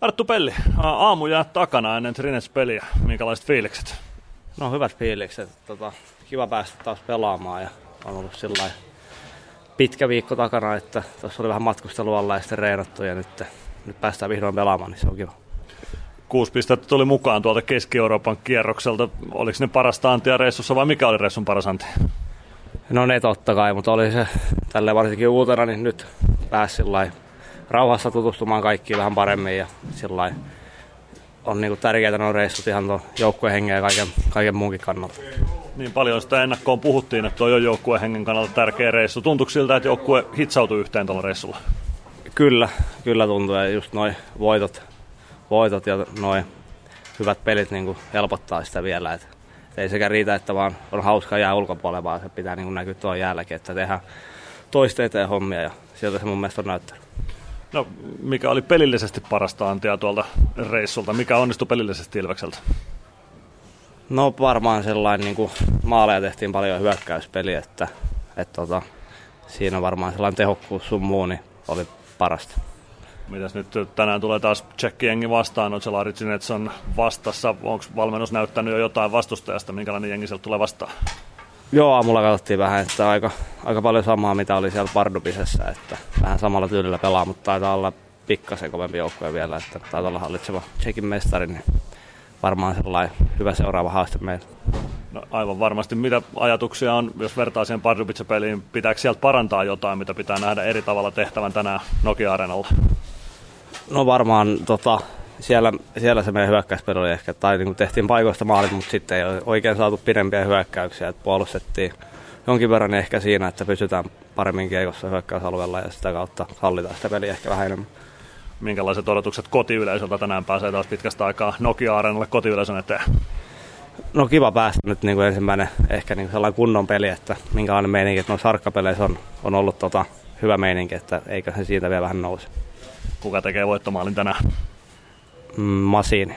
Arttu Pelli, aamu jää takana ennen Trines-peliä. Minkälaiset fiilikset? No hyvät fiilikset. Tota, kiva päästä taas pelaamaan ja on ollut sillä pitkä viikko takana, että tuossa oli vähän matkustelua alla ja sitten reenattu ja nyt, nyt päästään vihdoin pelaamaan, niin se on kiva. Kuusi pistettä tuli mukaan tuolta Keski-Euroopan kierrokselta. Oliko ne parasta antia reissussa vai mikä oli reissun paras anti? No ne totta kai, mutta oli se tälle varsinkin uutena, niin nyt pääsi rauhassa tutustumaan kaikkiin vähän paremmin ja sillä on niin tärkeää nuo reissut ihan tuon joukkueen hengen ja kaiken, kaiken muunkin kannalta. Niin paljon sitä ennakkoon puhuttiin, että tuo on joukkueen hengen kannalta tärkeä reissu. Tuntuuko siltä, että joukkue hitsautui yhteen tuolla reissulla? Kyllä, kyllä tuntuu ja just noin voitot, voitot ja noin hyvät pelit niin helpottaa sitä vielä. Et ei sekä riitä, että vaan on hauska jää ulkopuolelle, vaan se pitää niin näkyä tuon jälkeen, että tehdään toista eteen hommia ja sieltä se mun mielestä on näyttänyt. No, mikä oli pelillisesti parasta antia tuolta reissulta? Mikä onnistui pelillisesti Ilvekseltä? No varmaan sellainen, niin kuin maaleja tehtiin paljon hyökkäyspeliä, että, että tota, siinä varmaan sellainen tehokkuus sun muu niin oli parasta. Mitäs nyt tänään tulee taas tsekkijengi vastaan, Ocelari on vastassa. Onko valmennus näyttänyt jo jotain vastustajasta, minkälainen jengi sieltä tulee vastaan? Joo, aamulla katsottiin vähän, että aika, aika paljon samaa, mitä oli siellä Pardupisessa, että vähän samalla tyylillä pelaa, mutta taitaa olla pikkasen kovempi joukkue vielä, että taitaa olla hallitseva Tsekin mestari, niin varmaan sellainen hyvä seuraava haaste meille. No, aivan varmasti. Mitä ajatuksia on, jos vertaa siihen Pardubice-peliin, pitääkö sieltä parantaa jotain, mitä pitää nähdä eri tavalla tehtävän tänään Nokia-areenalla? No varmaan tota, siellä, siellä se meidän hyökkäyspeli oli ehkä, tai niin tehtiin paikoista maalit, mutta sitten ei oikein saatu pidempiä hyökkäyksiä, että puolustettiin jonkin verran ehkä siinä, että pysytään paremmin keikossa hyökkäysalueella ja sitä kautta hallitaan sitä peliä ehkä vähän enemmän. Minkälaiset odotukset kotiyleisöltä tänään pääsee taas pitkästä aikaa Nokia-areenalle kotiyleisön eteen? No kiva päästä nyt niin kuin ensimmäinen ehkä niin sellainen kunnon peli, että minkälainen meininki, että noissa sarkkapeleissä on, on ollut tota, hyvä meininki, että eikö se siitä vielä vähän nouse. Kuka tekee voittomaalin tänään? Mm, Masiini.